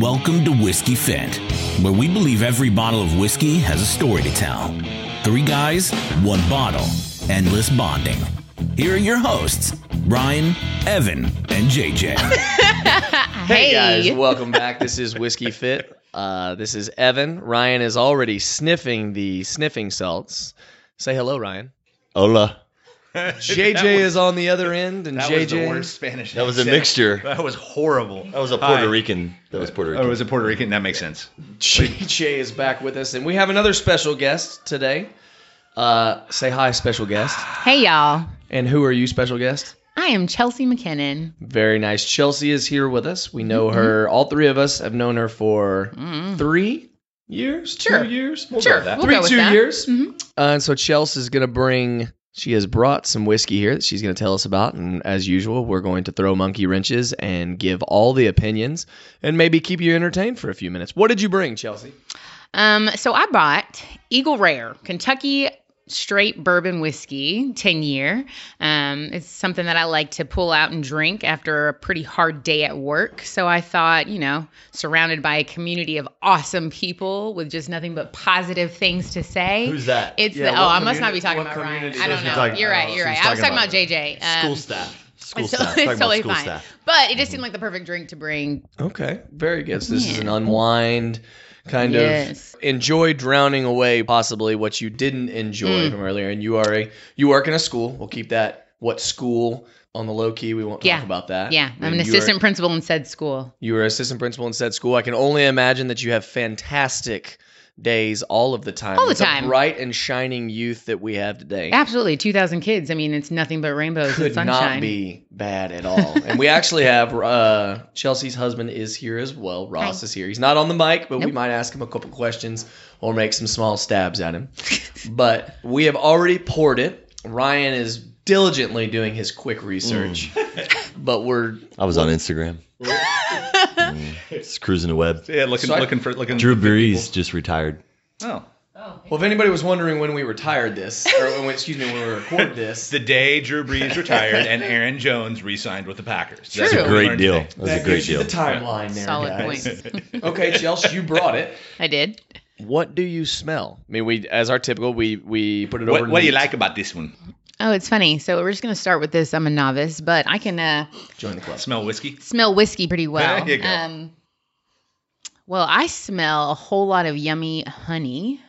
Welcome to Whiskey Fit, where we believe every bottle of whiskey has a story to tell. Three guys, one bottle, endless bonding. Here are your hosts, Ryan, Evan, and JJ. Hey, guys, welcome back. This is Whiskey Fit. Uh, this is Evan. Ryan is already sniffing the sniffing salts. Say hello, Ryan. Hola. JJ is on the other end, and That JJ was the worst Spanish. That was a accent. mixture. That was horrible. That was a Hi. Puerto Rican. That was Puerto Oh, Rican. it was a Puerto Rican. That makes sense. JJ is back with us, and we have another special guest today. Uh, say hi, special guest. Hey y'all. And who are you, special guest? I am Chelsea MacKinnon. Very nice. Chelsea is here with us. We know her. All three of us have known her for three years, Sure. two years. We'll Sure. that. We'll three go with two that. years. Mhm. Uh, and so Chelsea is going to bring. She has brought some whiskey here that she's going to tell us about, and as usual, we're going to throw monkey wrenches and give all the opinions, and maybe keep you entertained for a few minutes. What did you bring, Chelsea? Um, so I bought Eagle Rare, Kentucky straight bourbon whiskey, 10 year. Um, it's something that I like to pull out and drink after a pretty hard day at work. So I thought, you know, surrounded by a community of awesome people with just nothing but positive things to say. Who's that? It's Yeah, the, oh, I must not be talking about Ryan. I don't know. talking You're right. You're right. I was talking talking about, about JJ. Um, school staff. School so- staff. it's totally fine. staff. But it just seemed like the perfect drink to bring. Okay, very good. So this is an unwind kind Yes. of enjoy drowning away possibly what you didn't enjoy Mm. from earlier. And you are a you work in a school. We'll keep that what school on the low key. We won't talk Yeah. about that. Yeah, I'm And an you are- assistant principal in said school. You were assistant principal in said school. I can only imagine that you have fantastic days all of the time. All the It's a time. bright and shining youth that we have today. Absolutely, 2,000 kids. I mean, it's nothing but rainbows Could and sunshine. not be bad at all. and we actually have uh, Chelsea's husband is here as well. Ross Hi. is here. He's not on the mic, but we might ask him a couple questions or make some small stabs at him. but we have already poured it. Ryan is diligently doing his quick research. But we're I was on Instagram. Just cruising the web. Yeah, looking, So I- looking for looking. Drew for good Brees just retired. people. Oh, well. If anybody was wondering when we retired this, or when, excuse me, when we recorded this, the day Drew Brees retired and Aaron Jones re-signed with the Packers. True. That's a Great deal. today. That that a great gives you deal. the timeline there, Solid guys. point. okay, Chelsea, you brought it. I did. What do you smell? I mean, we as our typical, we we put it What, over. what do you like about this one? Oh, it's funny. So we're just gonna start with this. I'm a novice, but I can uh, Join the club. Smell whiskey? smell whiskey pretty well. There you go. Um, well, I smell a whole lot of yummy honey,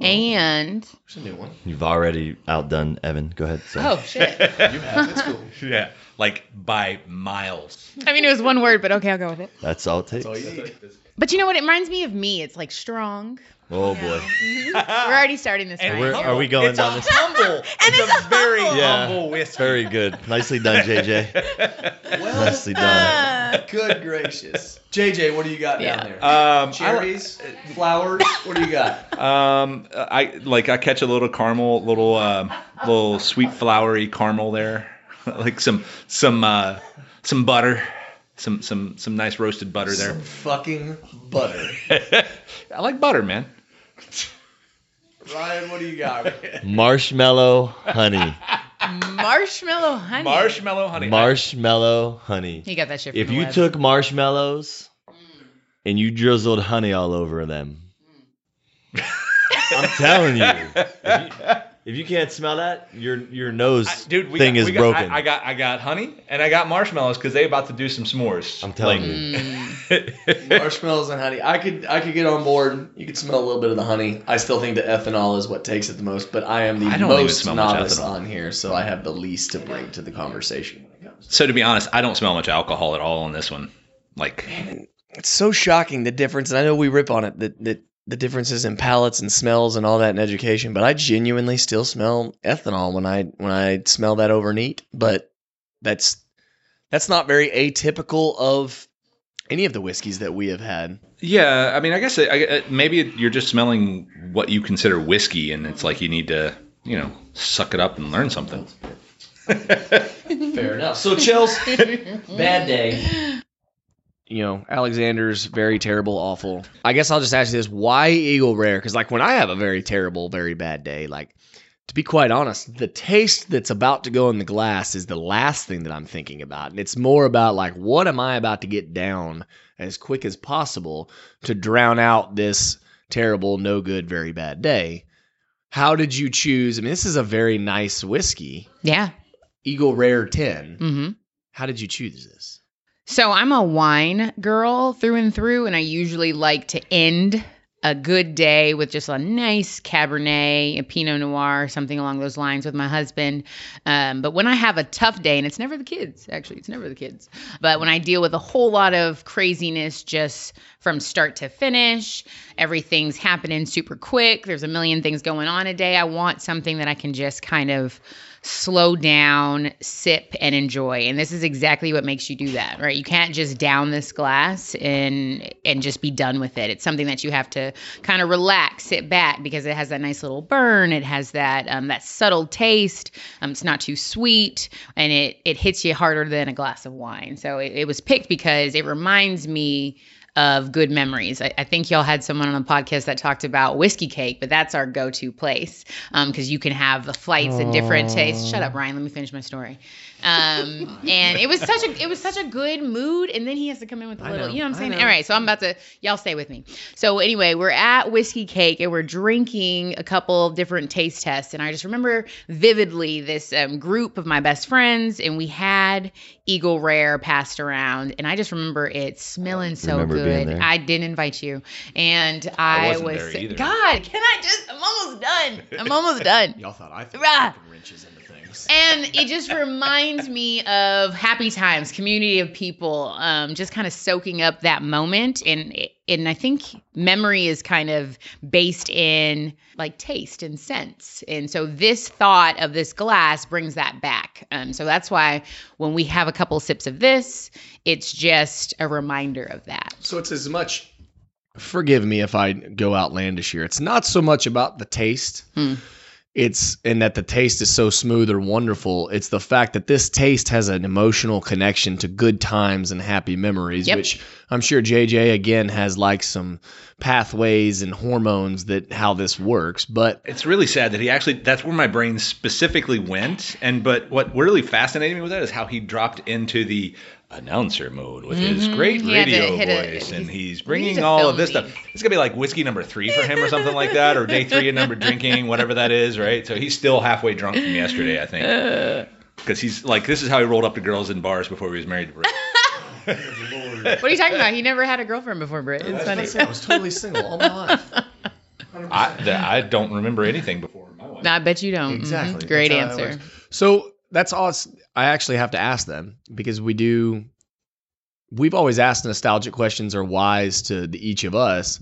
and There's a new one. You've already outdone Evan. Go ahead. Sorry. oh shit. You have. It's cool. Yeah, like by miles. I mean, it was one word, but okay, I'll go with it. That's all it takes. That's all you need. But you know what? It reminds me of me. It's like strong. Oh boy. Mhm. We're already starting this And are we going it's down a this- humble. it's, it's a very humble. Yeah. humble whiskey. Very good. Nicely done, JJ. Well, Nicely done. Uh, good gracious. JJ, what do you got Yeah. down there? Um, I Cherries, flowers. What do you got? Um, I like I catch a little caramel, little um, little sweet flowery caramel there, like some some uh, some butter, some some some nice roasted butter there. Some fucking butter. I like butter, man. Ryan, what do you got? Marshmallow honey. marshmallow honey. Marshmallow honey. Marshmallow honey. You got that shit from If the you web. took marshmallows and you drizzled honey all over them, I'm telling you, you, if you can't smell that, your your nose I- dude, we thing got, is we got- broken. I, I got I got honey and I got marshmallows because they about to do some s'mores. I'm telling Like- you. Mm. Marshmallows and honey. I could I could get on board. You could smell a little bit of the honey. I still think the ethanol is what takes it the most, but I am the I most novice on here, so I have the least to bring to the conversation when it comes. so to be honest, I don't smell much alcohol at all on this one. Like It's so shocking the difference, and I know we rip on it that that the differences in palates and smells and all that in education, but I genuinely still smell ethanol when I when I smell that over neat. But that's that's not very atypical of any of the whiskeys that we have had. Yeah, I mean, I guess it, I, uh, maybe you're just smelling what you consider whiskey, and it's like you need to, you know, suck it up and learn something. Fair enough. So Chelsea, bad day. You know, Alexander's very terrible, awful. I guess I'll just ask you this: Why Eagle Rare? Because like when I have a very terrible, very bad day, like to be quite honest, the taste that's about to go in the glass is the last thing that I'm thinking about. And it's more about like, what am I about to get down as quick as possible to drown out this terrible, no good, very bad day? How did you choose? I mean, this is a very nice whiskey, Yeah. Eagle Rare 10. hmm How did you choose this? So I'm a wine girl through and through, and I usually like to end a good day with just a nice Cabernet, a Pinot Noir, something along those lines with my husband. Um, but when I have a tough day, and it's never the kids, actually, it's never the kids, but when I deal with a whole lot of craziness just from start to finish, everything's happening super quick, there's a million things going on a day, I want something that I can just kind of slow down, sip, and enjoy. And this is exactly what makes you do that, right? You can't just down this glass and and just be done with it. It's something that you have to kind of relax, sit back because it has that nice little burn. It has that um, that subtle taste. Um, it's not too sweet, and it it hits you harder than a glass of wine. So it, it was picked because it reminds me of good memories. I, I think y'all had someone on the podcast that talked about whiskey cake, but that's our go-to place because you can have the flights and different tastes. Shut up, Ryan. Let me finish my story. Um, and it was such a it was such a good mood. And then he has to come in with a little, know, you know what I'm saying? All right, so I'm about to y'all stay with me. So anyway, we're at whiskey cake and we're drinking a couple of different taste tests. And I just remember vividly this um, group of my best friends, and we had Eagle Rare passed around, and I just remember it smelling so Remember being there. I didn't invite you, and I, wasn't was there. God. Can I just? I'm almost done. I'm almost done. Y'all thought I threw Rah. fucking wrenches into things. And it just reminds me of happy times, community of people, um, just kind of soaking up that moment. And and I think memory is kind of based in like taste and sense. And so this thought of this glass brings that back. Um, so that's why when we have a couple sips of this, it's just a reminder of that. So it's as much. Forgive me if I go outlandish here. It's not so much about the taste. Hmm. It's and that the taste is so smooth or wonderful. It's the fact that this taste has an emotional connection to good times and happy memories, Yep. which I'm sure JJ again has like some pathways and hormones that how this works. But It's really sad that he actually that's where my brain specifically went. And but what really fascinated me with that is how he dropped into the announcer mode with his great Mm-hmm. He had to radio hit a- voice, and he's- he's bringing all of this these. stuff. It's gonna be like whiskey number three for him or something like that, or day three of number drinking, whatever that is, right? So he's still halfway drunk from yesterday, I think, because he's like this is how he rolled up to girls in bars before he was married to Britt. What are you talking about? He never had a girlfriend before, Britt. It's funny. I was totally single all my life. I, that, I don't remember anything before my wife. No, I bet you don't. Mhm. Exactly. Great That's how it answer. So that's all. I actually have to ask them because we do. We've always asked nostalgic questions or whys to each of us.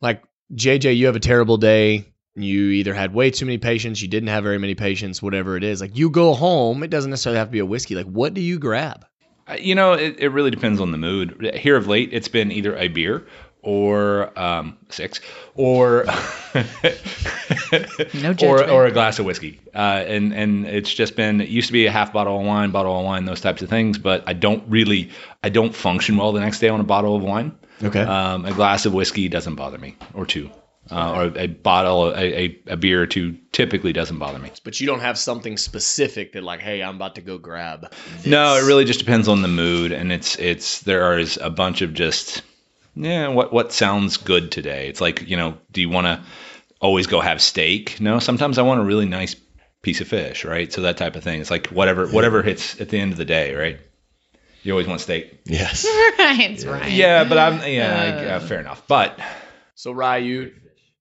Like JJ, you have a terrible day. You either had way too many patients, you didn't have very many patients, whatever it is. Like you go home, it doesn't necessarily have to be a whiskey. Like what do you grab? Uh, You know, it, it really depends on the mood. Here of late, it's been either a beer or um, six, or No or judgment. or a glass of whiskey. Uh, and and it's just been. It used to be a half bottle of wine, bottle of wine, those types of things. But I don't really, I don't function well the next day on a bottle of wine. Okay. Um, a glass of whiskey doesn't bother me, or two. Uh, or a bottle, a, a, a beer or two typically doesn't bother me. but you don't have something specific that like, hey, I'm about to go grab. No, it really just depends on the mood, and it's it's there is a bunch of just yeah, what what sounds good today. It's like you know, do you want to always go have steak? No, sometimes I want a really nice piece of fish, right? So that type of thing. It's like whatever whatever hits at the end of the day, right? You always want steak. Yes. Ryan's right. Yeah, but I'm yeah, I- uh, fair enough. But So Ryu,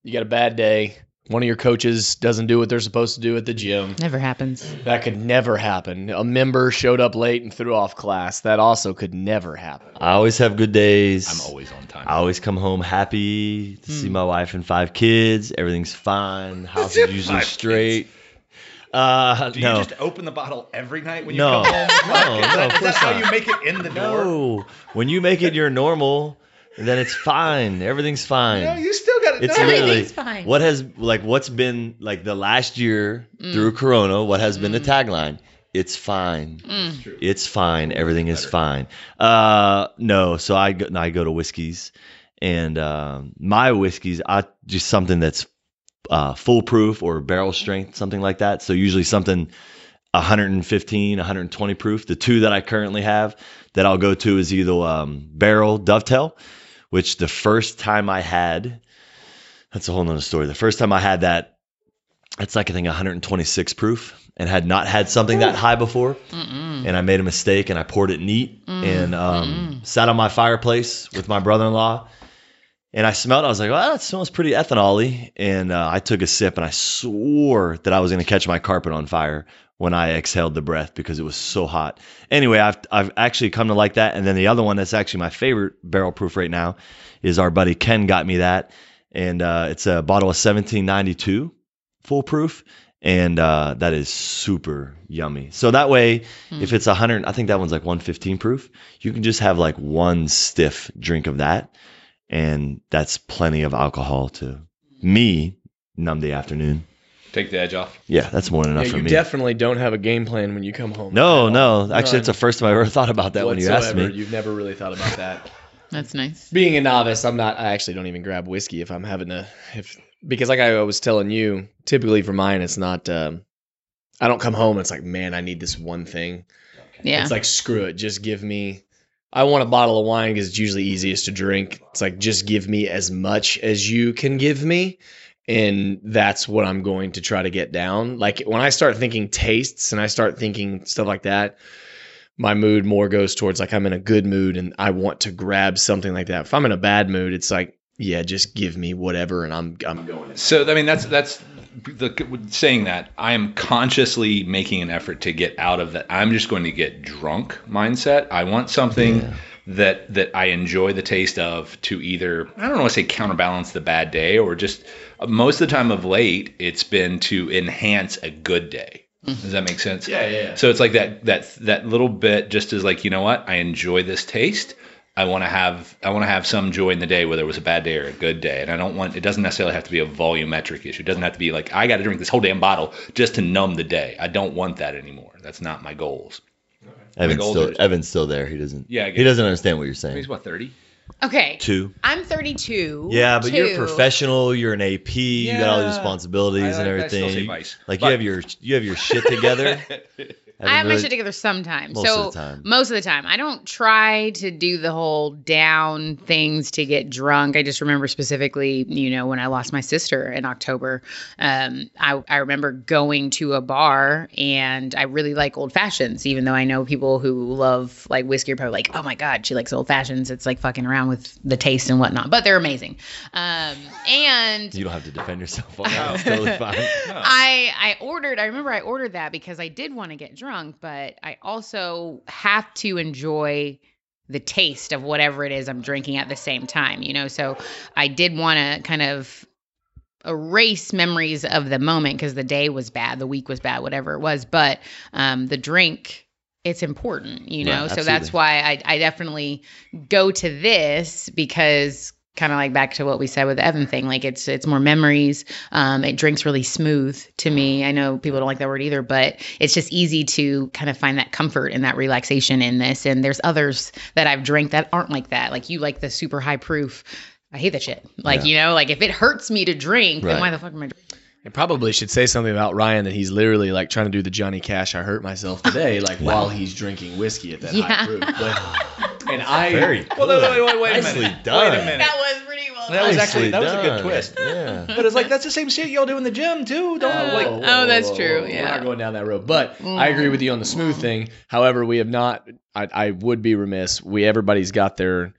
you got a bad day. One of your coaches doesn't do what they're supposed to do at the gym. Never happens. That could never happen. A member showed up late and threw off class. That also could never happen. I always have good days. I'm always on time. I always come home happy to Hmm. see my wife and five kids. Everything's fine. House is usually Five straight. Uh, do no. you just open the bottle every night when you No. come home? No, is no, that, of is that course how you make it in the door? no. When you make it your normal, then it's fine. Everything's fine. No, you still got it. It's no. literally Everything's fine. what has like what's been like the last year through Corona. What has been the tagline? It's fine. It's fine. Everything is fine. Uh, no, so I go, I go to whiskeys, and um, my whiskeys, I just something that's uh, foolproof or barrel strength, something like that. So usually something 115, 120 proof. The two that I currently have that I'll go to is either um, Barrell Dovetail, which the first time I had, that's a whole nother story. The first time I had that, it's like I think 126 proof and had not had something that high before. And I made a mistake and I poured it neat and um, sat on my fireplace with my brother in law. And I smelled it. I was like, well, that smells pretty ethanol And uh, I took a sip and I swore that I was going to catch my carpet on fire when I exhaled the breath because it was so hot. Anyway, I've, I've actually come to like that. And then the other one that's actually my favorite barrel proof right now is our buddy Ken got me that. And uh, it's a bottle of 1792 Full Proof and uh, that is super yummy. So that way, if it's hundred, I think that one's like 115 proof. You can just have like one stiff drink of that, and that's plenty of alcohol to me numb the afternoon. Take the edge off. Yeah, that's more than enough Yeah, for you me. You definitely don't have a game plan when you come home. no, no, all. actually, it's the first time I ever thought about that when you asked whatsoever. me. You've never really thought about that. That's nice. Being a novice, I'm not. I actually don't even grab whiskey if I'm having to. If because like I was telling you, typically for mine, it's not. Um, I don't come home. It's like, man, I need this one thing. Yeah. It's like screw it, just give me. I want a bottle of wine because it's usually easiest to drink. It's like just give me as much as you can give me, and that's what I'm going to try to get down. Like when I start thinking tastes and I start thinking stuff like that, my mood more goes towards like I'm in a good mood and I want to grab something like that. If I'm in a bad mood, it's like yeah, just give me whatever and I'm I'm going. So I mean, that's that's the saying that I am consciously making an effort to get out of that. I'm just going to get drunk mindset. I want something that that I enjoy the taste of to either I don't want to say counterbalance the bad day or just most of the time of late it's been to enhance a good day. Mm-hmm. Does that make sense? Yeah, yeah, yeah. So it's like that that that little bit just is like, you know what? I enjoy this taste. I want to have I want to have some joy in the day whether it was a bad day or a good day. And I don't want it doesn't necessarily have to be a volumetric issue. It doesn't have to be like I got to drink this whole damn bottle just to numb the day. I don't want that anymore. That's not my goals. Evan's older still Evan's still there. He doesn't. Yeah, he doesn't understand what you're saying. He's what 30? Okay. Two. I'm 32. Yeah, but you're Two. professional. You're an AP. Yeah. You got all the responsibilities I- and I still everything. say vice. Like But- you have your you have your shit together. I have my shit together sometimes. Most so of the time. most of the time, I don't try to do the whole down things to get drunk. I just remember specifically, you know, when I lost my sister in October. Um, I I remember going to a bar and I really like old fashions, even though I know people who love like whiskey are probably like, oh my god, she likes old fashions. It's like fucking around with the taste and whatnot, but they're amazing. Um, and You don't have to defend yourself on that. It's totally fine. I I ordered. I remember I ordered that because I did want to get drunk, but I also have to enjoy the taste of whatever it is I'm drinking at the same time. You know, so I did want to kind of erase memories of the moment because the day was bad, the week was bad, whatever it was. But um, the drink. It's important, you know, Right, so that's why I, I definitely go to this because kind of like back to what we said with the Evan thing. Like it's it's more memories. Um, it drinks really smooth to me. I know people don't like that word either, but it's just easy to kind of find that comfort and that relaxation in this. And there's others that I've drank that aren't like that. Like you like the super high proof. I hate that shit. Like, Yeah. you know, like if it hurts me to drink, then why the fuck am I drinking? I probably should say something about Ryan that he's literally like trying to do the Johnny Cash I hurt myself today, like while he's drinking whiskey at that Yeah. high proof. But, and I Very Well, wait, wait, wait, wait a Nicely minute. done. Wait a minute. That was pretty well That was actually that was a good twist. Yeah. But it's like that's the same shit y'all do in the gym too. Don't Uh, like Oh, that's true, Yeah. We're not going down that road, but I agree with you on the smooth thing. However, we have not. I, I would be remiss. We everybody's got their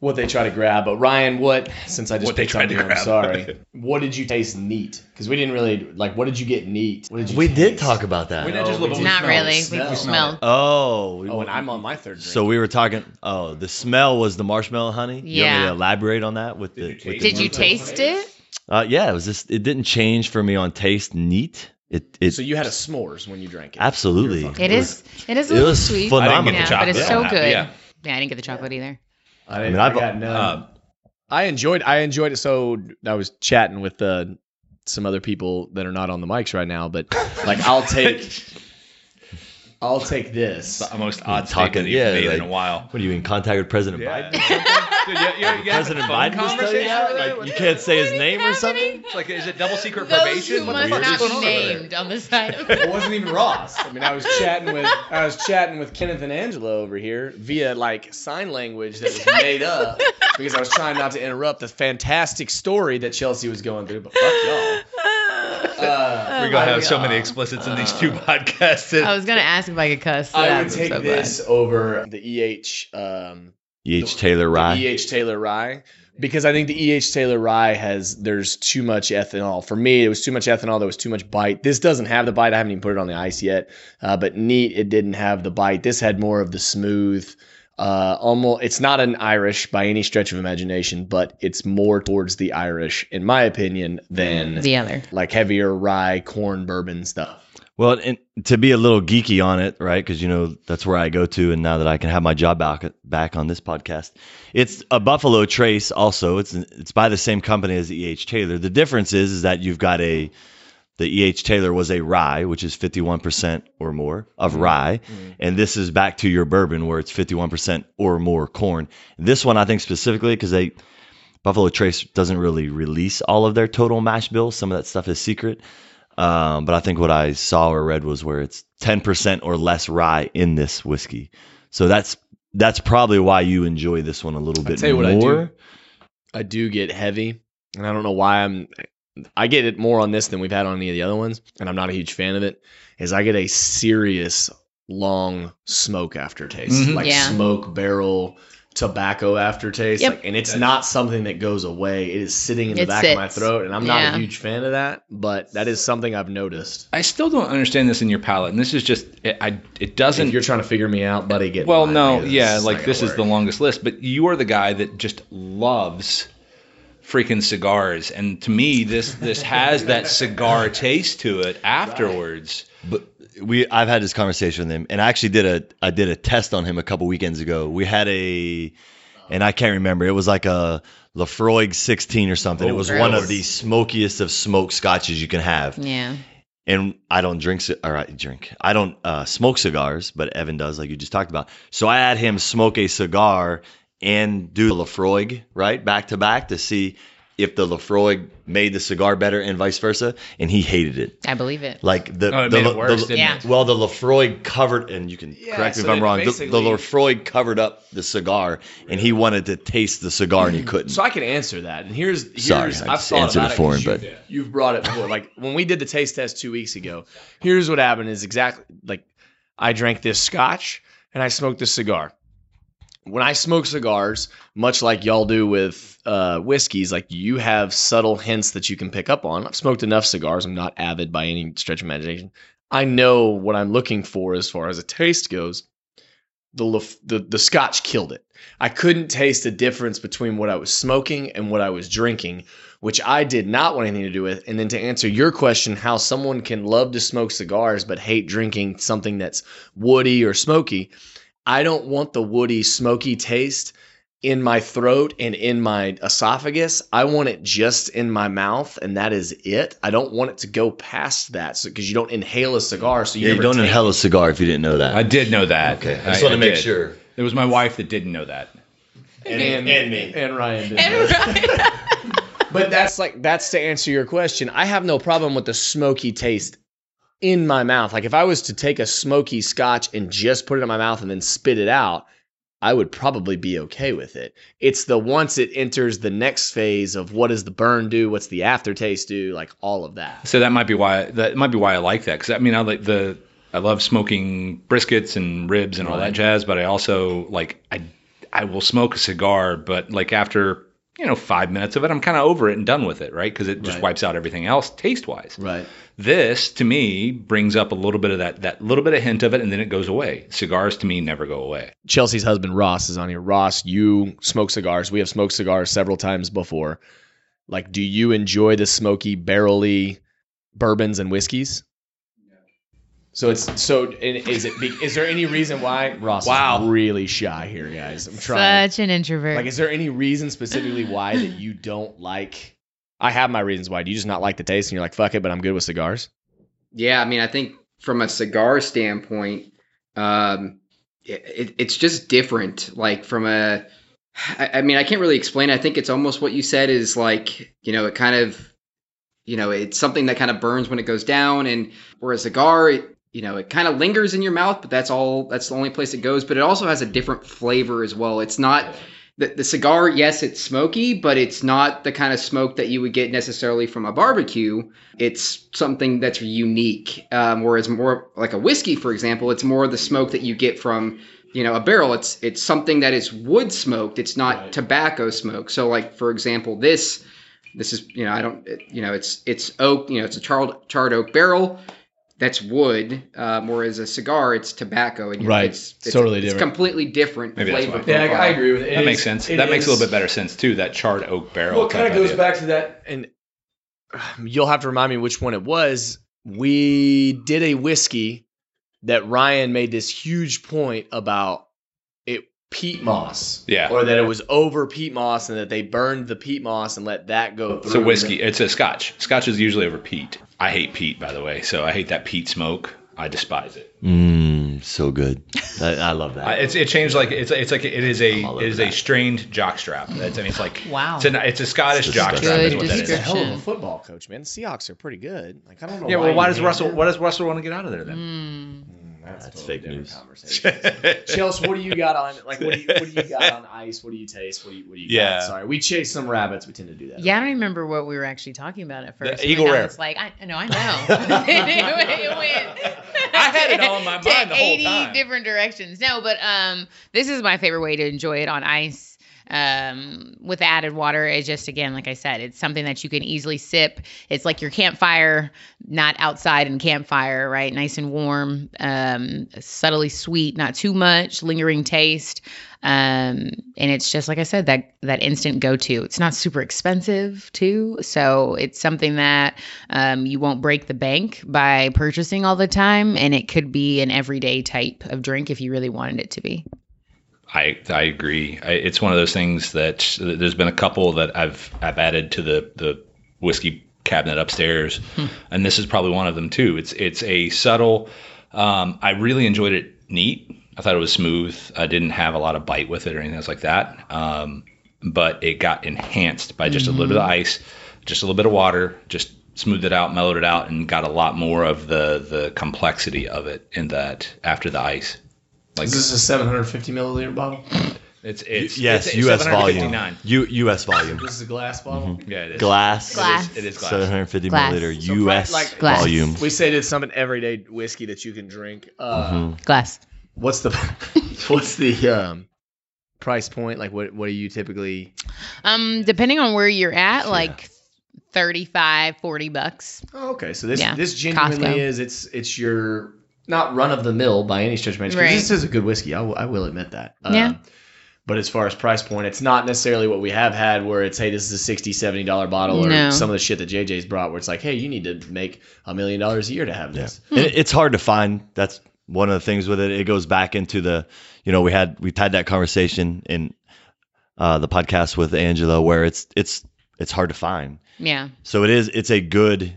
what they try to grab. But Ryan, what since I just What they tried on to you, I'm sorry. what did you taste neat? Because we didn't really like. What did you get neat? What did you? We did talk about that. We did just we live did Not smell. really. We Smell. smelled. Oh. we- Oh, and I'm on my third drink. So we were talking. Oh, the smell was the marshmallow honey. You want me Yeah. to elaborate on that with the? you with taste the Did you taste it? Uh, yeah, it was just. It didn't change for me on taste. Neat. It. It. So you had a s'mores when you drank it. absolutely. It is. It is a It was sweet. phenomenal. I didn't get the Yeah, but it's so good. yeah. yeah, I didn't get the chocolate either. I, I mean, I've- got none. uh, I enjoyed. I enjoyed it. So I was chatting with uh, some other people that are not on the mics right now, but like I'll take. I'll take this. The most odd talking- statement you've yeah, made in a while. What are you in contact with President Biden? Dude, you, you, you have President Biden just tell you conversation that? Like, you can't say his name or something? It's like, is it double secret Those probation? who What must not be on named on the side of it wasn't even Ross. I mean, I was chatting with I was chatting with Kenneth and Angela over here via like sign language that was made up because I was trying not to interrupt the fantastic story that Chelsea was going through. But fuck y'all. Uh, We're gonna have so many explicits in these two podcasts. I was gonna ask if I could cuss. so I would take so this over the EH um, E.H. Taylor Rye. EH Taylor Rye because I think the EH Taylor Rye has there's too much ethanol. For me, it was too much ethanol. There was too much bite. This doesn't have the bite. I haven't even put it on the ice yet. Uh, but neat, it didn't have the bite. This had more of the smooth. Uh, almost, it's not an Irish by any stretch of imagination, but it's more towards the Irish, in my opinion, than. The other. like heavier rye, corn, bourbon stuff. Well, and to be a little geeky on it, right? Because you know that's where I go to, and now that I can have my job back back on this podcast, it's a Buffalo Trace. Also, it's it's by the same company as the E.H. Taylor. The difference is is that you've got a the E.H. Taylor was a rye, which is 51% or more of rye, and this is back to your bourbon where it's 51% or more corn. This one, I think specifically because they Buffalo Trace doesn't really release all of their total mash bill. Some of that stuff is secret. Um, but I think what I saw or read was where it's 10% or less rye in this whiskey. So that's that's probably why you enjoy this one a little bit tell you what I do. more. I do get heavy, and I don't know why I'm. I get it more on this than we've had on any of the other ones, and I'm not a huge fan of it. Is I get a serious long smoke aftertaste, Mhm. like Yeah. smoke barrel tobacco aftertaste, Yep. like, and it's not something that goes away. It is sitting in the It back of my throat, and I'm not Yeah. a huge fan of that, but that is something I've noticed. I still don't understand this in your palate, and this is just it, I. It doesn't. you're trying to figure me out, buddy, get well, no, because yeah, like this gonna is the longest list, but you are the guy that just loves freaking cigars, and to me, this this has that cigar taste to it afterwards. But we I've had this conversation with him and I actually did a I did a test on him a couple weekends ago. We had a and I can't remember. It was like a Laphroaig 16 or something. it Oh, was gross. one of the smokiest of smoked scotches you can have. Yeah. and I don't drink ci- or I drink. I don't uh, smoke cigars, but Evan does, like you just talked about. So I had him smoke a cigar and do the Laphroaig right back to back to see if the Laphroaig made the cigar better and vice versa, and he hated it. I believe it. Like the, Oh, it the, made it the- worse, the- didn't Yeah. it? well, the Laphroaig covered, and you can Yeah, correct me so if I'm it wrong. The, the basically- Laphroaig covered up the cigar, and he wanted to taste the cigar, and he mm. couldn't. So I can answer that. And here's, here's Sorry, I I've just thought answered about it for him, 'cause but- you've, you've brought it before. Like when we did the taste test two weeks ago, here's what happened: is exactly like I drank this scotch and I smoked this cigar. When I smoke cigars, much like y'all do with uh, whiskeys, like you have subtle hints that you can pick up on. I've smoked enough cigars. I'm not avid by any stretch of imagination. I know what I'm looking for as far as a taste goes. The the the scotch killed it. I couldn't taste the difference between what I was smoking and what I was drinking, which I did not want anything to do with. And then to answer your question, how someone can love to smoke cigars but hate drinking something that's woody or smoky, I don't want the woody, smoky taste in my throat and in my esophagus. I want it just in my mouth, and that is it. I don't want it to go past that, because you don't inhale a cigar, so you, yeah, you don't take inhale a cigar if you didn't know that. I did know that. okay, I just want to make did. sure. It was my wife that didn't know that. and, and me. and Ryan. Did And that. But that's like that's to answer your question. I have no problem with the smoky taste in my mouth. Like if I was to take a smoky scotch and just put it in my mouth and then spit it out, I would probably be okay with it. It's the once it enters the next phase of what does the burn do, what's the aftertaste do, like all of that. So that might be why that might be why I like that because I mean I like the I love smoking briskets and ribs and all that jazz, but I also like I I will smoke a cigar, but like after you know five minutes of it, I'm kind of over it and done with it, right? Because it just Right. wipes out everything else taste wise. Right. This to me brings up a little bit of that that little bit of hint of it, and then it goes away. Cigars to me never go away. Chelsea's husband Ross is on here. Ross, you smoke cigars. We have smoked cigars several times before. Like, do you enjoy the smoky, barrely bourbons and whiskeys? So it's so. Is it? be- Is there any reason why Ross Wow. is really shy here, guys? I'm trying. Such an introvert. Like, is there any reason specifically why that you don't like? I have my reasons why. Do you just not like the taste and you're like, fuck it, but I'm good with cigars? Yeah, I mean, I think from a cigar standpoint, Um, it, it's just different. Like from a, I, I mean, I can't really explain. I think it's almost what you said is like you know it kind of, you know, it's something that kind of burns when it goes down, and whereas a cigar, it, you know, it kind of lingers in your mouth, but that's all. That's the only place it goes. But it also has a different flavor as well. It's not the, the cigar, yes, it's smoky, but it's not the kind of smoke that you would get necessarily from a barbecue. It's something that's unique. Um, whereas more like a whiskey, for example, it's more the smoke that you get from you know a barrel. It's it's something that is wood smoked. It's not Right. tobacco smoke. So like for example, this this is you know I don't you know it's it's oak. You know it's a charred charred oak barrel. That's wood, um, whereas a cigar, it's tobacco, and you- Right. it's, It's totally It's different. completely different Maybe that's flavor. why. Yeah, I, I agree with it. that It makes is- sense. it That makes a little bit better sense too. That charred oak barrel. Well, it kind of goes idea. back to that, and um, you'll have to remind me which one it was. We did a whiskey that Ryan made this huge point about it peat moss. Yeah. Or that it was over peat moss and that they burned the peat moss and let that go through. It's a whiskey. It's a scotch. Scotch is usually over peat. I hate peat, by the way. So I hate that peat smoke. I despise it. Mm, so good. I, I love that. I, it's it changed like it's it's like it is a I'm all it is over a strained jockstrap. That's I mean it's like Wow. It's, a it's a Scottish It's jockstrap disgusting. is what that He's a hell of a football coach, man. The Seahawks are pretty good. Like I don't know. Yeah, well, why does Russell them. why does Russell want to get out of there then? Mm. That's, That's totally fake different news. conversation. Chelsea, what do you got on? Like, what do you what do you got on ice? What do you taste? What do you what do you Yeah. got? Sorry, we chase some rabbits. We tend to do that. Yeah, I don't remember what we were actually talking about at first. Eagle Right Rare. It's like I no, I know. it went, I had it all in my to mind the whole 80 time. different directions. No, but um, this is my favorite way to enjoy it on ice. Um, with added water, it just again, like I said, it's something that you can easily sip. It's like your campfire, not outside in campfire, right? Nice and warm, um, subtly sweet, not too much, lingering taste. Um, and it's just like I said, that that instant go to. It's not super expensive too, so it's something that um, you won't break the bank by purchasing all the time, and it could be an everyday type of drink if you really wanted it to be. I I agree. I, it's one of those things that there's been a couple that I've I've added to the the whiskey cabinet upstairs, and this is probably one of them too. It's it's a subtle. Um, I really enjoyed it neat. I thought it was smooth. I didn't have a lot of bite with it or anything else like that. Um, but it got enhanced by just a little bit of ice, just a little bit of water, just smoothed it out, mellowed it out, and got a lot more of the the complexity of it in that after the ice. Like Is this a 750 milliliter bottle? it's it's yes, it's, U.S. volume. U, U.S. volume. This is a glass bottle. Yeah, it is. Glass. Glass. It is glass. 750 Glass. milliliter So U.S. like- Glass. volume. We say it's some everyday whiskey that you can drink. Uh, Mhm. Glass. What's the what's the um, price point? Like, what what do you typically? Um, depending on where you're at, like 35, 40 bucks. Oh, okay, so this Yeah, this genuinely Costco. is it's it's your not run of the mill by any stretch of imagination. 'cause Right. This is a good whiskey. I will- admit that. Yeah. Um, but as far as price point, it's not necessarily what we have had where it's, hey, this is a $60, $70 bottle or No. some of the shit that JJ's brought where it's like, hey, you need to make a million dollars a year to have this. And it- it's hard to find. That's one of the things with it. It goes back into the, you know, we had we've had that conversation in uh, the podcast with Angela where it's it's it's hard to find. Yeah. So it is it's a good, v-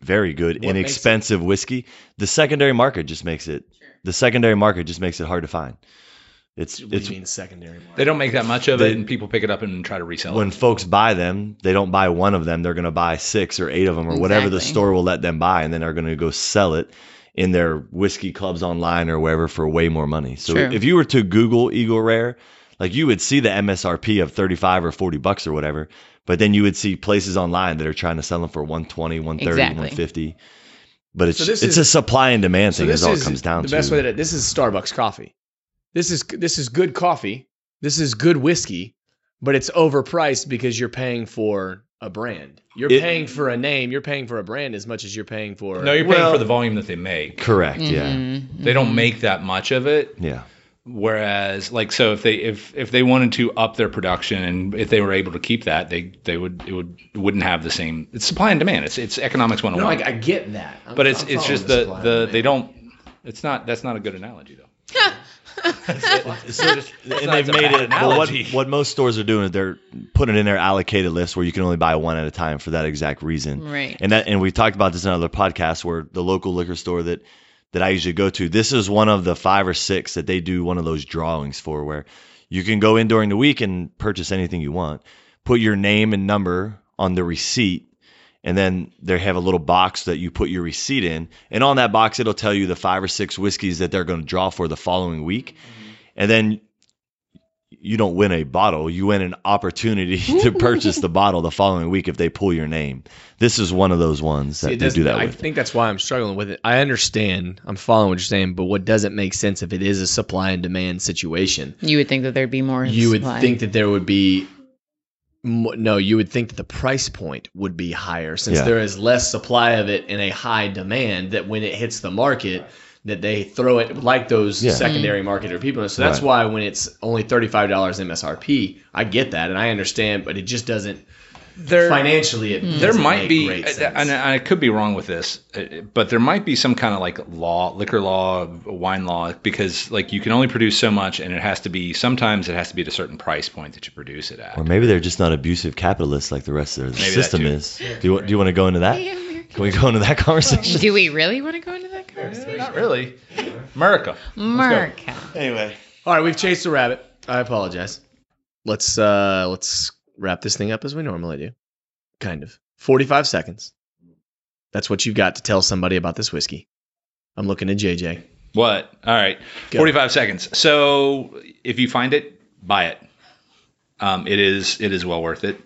very good, What makes it- inexpensive whiskey. The secondary market just makes it. The secondary market just makes it hard to find. It's What it's mean secondary market? They don't make that much of They- it, and people pick it up and try to resell when it. folks buy them, they don't buy one of them. They're going to buy six or eight of them or whatever the store will let them buy, and then they're going to go sell it in their whiskey clubs online or wherever for way more money. So True. if you were to Google Eagle Rare, like you would see the MSRP of 35 or 40 bucks or whatever, but then you would see places online that are trying to sell them for 120, 130, Exactly. 150. But it's So it's is- a supply and demand So thing is this all it comes down the to. best way that this is Starbucks coffee. This is this is good coffee. This is good whiskey, but it's overpriced because you're paying for a brand. You're It- paying for a name. You're paying for a brand as much as you're paying for. No, you're paying Well- for the volume that they make. Correct. Yeah. Mhm. They don't make that much of it. Yeah. Whereas, like, so if they if if they wanted to up their production and if they were able to keep that, they they would it would wouldn't have the same. It's supply and demand. It's it's economics one oh no, on I, I get that. I'm- But it's I'm it's just the supply the they don't. It's not that's not a good analogy though. So It's and they've made bad it. Well, what, analogy. what most stores are doing is they're putting it in their allocated list where you can only buy one at a time for that exact reason. Right. And that and we talked about this in another podcast where the local liquor store that that I usually go to. This is one of the five or six that they do one of those drawings for where you can go in during the week and purchase anything you want, put your name and number on the receipt, and then they have a little box that you put your receipt in. And on that box, it'll tell you the five or six whiskeys that they're going to draw for the following week. Mm-hmm. And then you don't win a bottle, you win an opportunity to purchase the bottle the following week if they pull your name. This is one of those ones that See, they do that I with. think that's why I'm struggling with it. I understand. I'm following what you're saying, but what doesn't make sense if it is a supply and demand situation? You would think that there'd be more. You would think that there would be no, you would think that the price point would be higher since Yeah. there is less supply of it and a high demand that when it hits the market that they throw it like those Yeah. secondary market or people. So that's Right. why when it's only $35 MSRP, I get that and I understand, but it just doesn't There, financially it there doesn't might make be, great and sense. I could be wrong with this, uh, but there might be some kind of like law, liquor law, wine law, because like you can only produce so much, and it has to be. Sometimes it has to be at a certain price point that you produce it at. Or maybe they're just not abusive capitalists like the rest of the Maybe system is. Do you, do you want to go into that? Can we go into that conversation? Do we really want to go into that conversation? Not really. America. America. Anyway. All right, we've chased the rabbit. I apologize. Let's uh let's wrap this thing up as we normally do. Kind of. 45 seconds. That's what you've got to tell somebody about this whiskey. I'm looking at JJ. What? All right. Go. 45 seconds. So if you find it, buy it. Um, it is it is well worth it.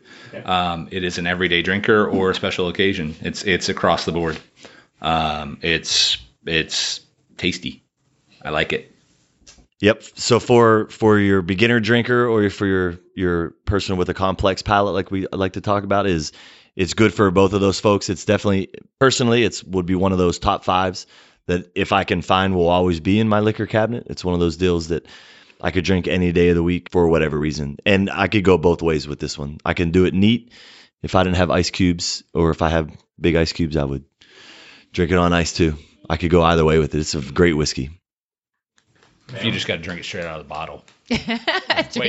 Um, it is an everyday drinker or a special occasion. It's it's across the board. Um, it's it's tasty. I like it. Yep. So for for your beginner drinker or for your your person with a complex palate, like we like to talk about, is it's good for both of those folks. It's definitely personally, it's would be one of those top fives that if I can find will always be in my liquor cabinet. It's one of those deals that I could drink any day of the week for whatever reason, and I could go both ways with this one. I can do it neat. If I didn't have ice cubes, or if I have big ice cubes, I would drink it on ice too. I could go either way with it. It's a great whiskey. If you just got to drink it straight out of the bottle. Wait,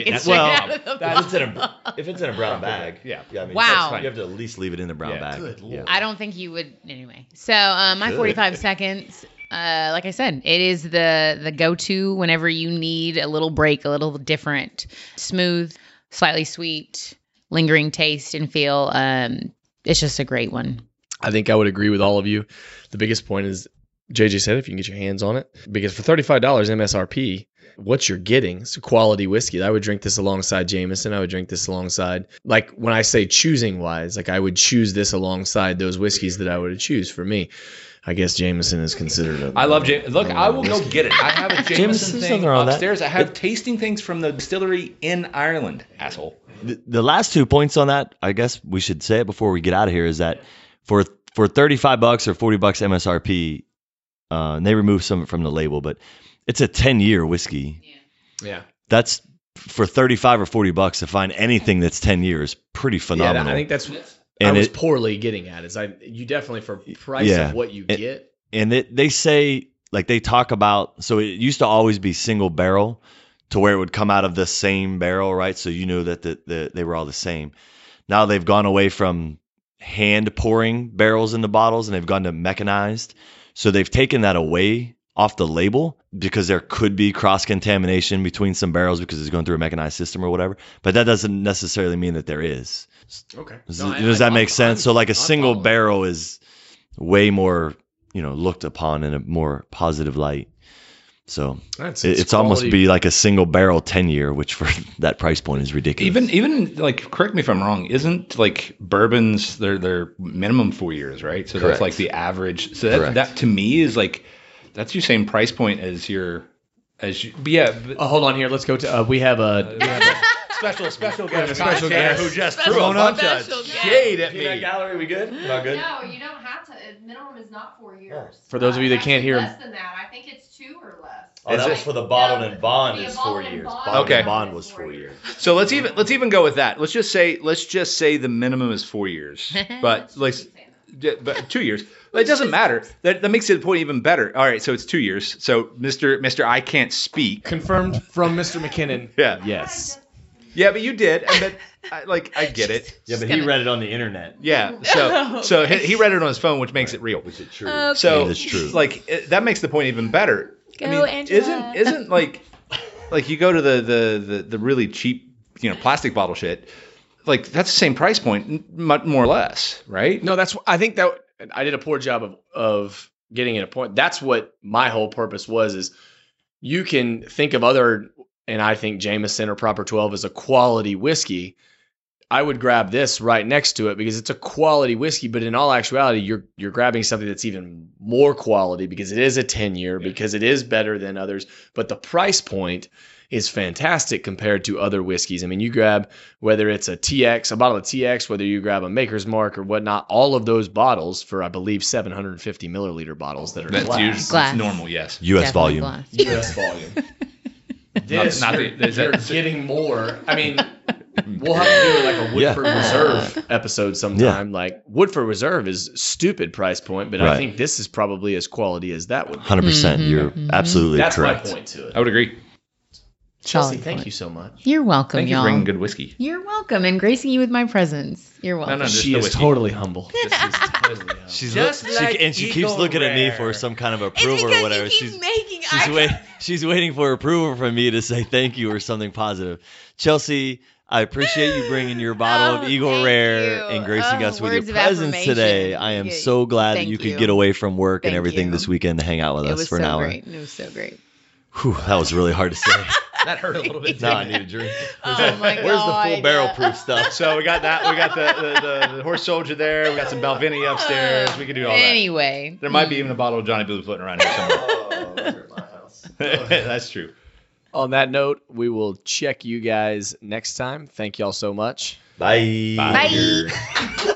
that's- well, if it's in a if it's in a brown bag, Yeah. yeah. I mean, Wow. You have to at least leave it in the brown Yeah. bag. Good Yeah. I don't think you would anyway. So uh, my Good. 45 seconds. Uh, like I said, it is the the go to whenever you need a little break, a little different, smooth, slightly sweet, lingering taste and feel. Um, it's just a great one. I think I would agree with all of you. The biggest point is JJ said if you can get your hands on it because for $35 MSRP, what you're getting is a quality whiskey. I would drink this alongside Jameson. I would drink this alongside like when I say choosing wise, like I would choose this alongside those whiskeys that I would choose for me. I guess Jameson is considered a I love Jameson. Look, I will go get it. I have a Jameson Jameson's thing nothing wrong with that. upstairs. I have tasting things from the distillery in Ireland. Asshole. The, the last two points on that, I guess we should say it before we get out of here, is that for for 35 bucks or 40 bucks MSRP, uh, and they remove some from the label, but it's a 10 year whiskey. Yeah. yeah. That's for 35 or 40 bucks to find anything that's 10 years, pretty phenomenal. Yeah, phenomenal. I think that's I was it- poorly getting at is I you definitely for price Yeah. of what you It- get. and it, they say like they talk about so it used to always be single barrel to where it would come out of the same barrel right so you knew that the, the, they were all the same now they've gone away from hand pouring barrels into bottles and they've gone to mechanized so they've taken that away off the label because there could be cross contamination between some barrels because it's going through a mechanized system or whatever but that doesn't necessarily mean that there is Okay. does, No, does I- that make I'm- sense? so like a single barrel is way more, you know, looked upon in a more positive light. So That's- it, it's, almost be like a single barrel ten year, which for that price point is ridiculous. Even even like correct me if I'm wrong. Isn't like bourbons their their minimum four years, right? So Correct. that's like the average. So that, Correct. that to me is like that's your same price point as your as you. But yeah. But, Oh, hold on here. Let's go to. Uh, we have a. We have a special special have a special guest. who just Special- threw a bunch special of guest. shade at me. gallery, we good? Not good. No, you don't have to. Minimum is not four years. For those of you that can't hear- less than that. I think it's two or less. Oh, Is that it? was for the bottled No, and bond the is four and years. bond Okay. and bond was four four years. years. So let's even let's even go with that. Let's just say let's just say the minimum is four years, but like Keep saying that. Yeah, but two years. It doesn't matter. That that makes it the point even better. All right, so it's two years. So Mister Mister I can't speak. confirmed from Mr. MacKinnon. Yeah. Yes. Yeah, but you did, and but I, like I get it. Yeah, but he read it on the internet. Yeah, so so he, he read it on his phone, which makes it real. Which is true. Okay. So it's true. Like it, that makes the point even better. Go, I mean, Angela. isn't isn't like like you go to the the the, the really cheap you know plastic bottle shit. Like that's the same price point, more or less, right? No, that's I think that I did a poor job of of getting an appointment. That's what my whole purpose was is you can think of other and I think Jameson or Proper 12 is a quality whiskey. I would grab this right next to it because it's a quality whiskey, but in all actuality, you're you're grabbing something that's even more quality because it is a 10 year, because it is better than others, but the price point is fantastic compared to other whiskeys. I mean, you grab whether it's a TX, a bottle of TX, whether you grab a Maker's Mark or whatnot, all of those bottles for I believe 750 milliliter bottles that are That's glass. usually Glass. normal, yes. U.S. Definitely volume. glass. U.S. volume. This, not you're, the- is you're that- getting more. I mean, we'll have to do like a Yeah. Woodford Reserve episode sometime. Like Woodford Reserve is stupid price point, but I think this is probably as quality as that would. Hundred percent. Mhm, You're mhm. absolutely That's correct. my point to it. I would agree. Chelsea, Solid thank point. you so much. You're welcome, Thank you y'all. for bringing good whiskey. You're welcome, and gracing you with my presence. You're welcome. no, just She is totally humble. This is totally humble. She's Just look- she- and she keeps Eagle looking at me for some kind of approval because or whatever. you keep she's making she's eye wait, she's waiting for approval from me to say thank you or something positive. Chelsea, I appreciate you bringing your bottle Oh, of Eagle Rare you. and gracing Oh, us with your presence today. I am so glad that thank you could get away from work and everything you. this weekend to hang out with It us for so an hour. great. It was so great. Whew, that was really hard to say. That hurt a little bit. now I need a drink. Oh my god. Where's the full barrel proof stuff? So we got that. We got the, the, the, the horse soldier there. We got some Balvenie oh, upstairs. We can do all that. Anyway, There might be even a bottle of Johnny Blue floating around here somewhere. That's true. On that note, we will check you guys next time. Thank y'all so much. Bye. Bye.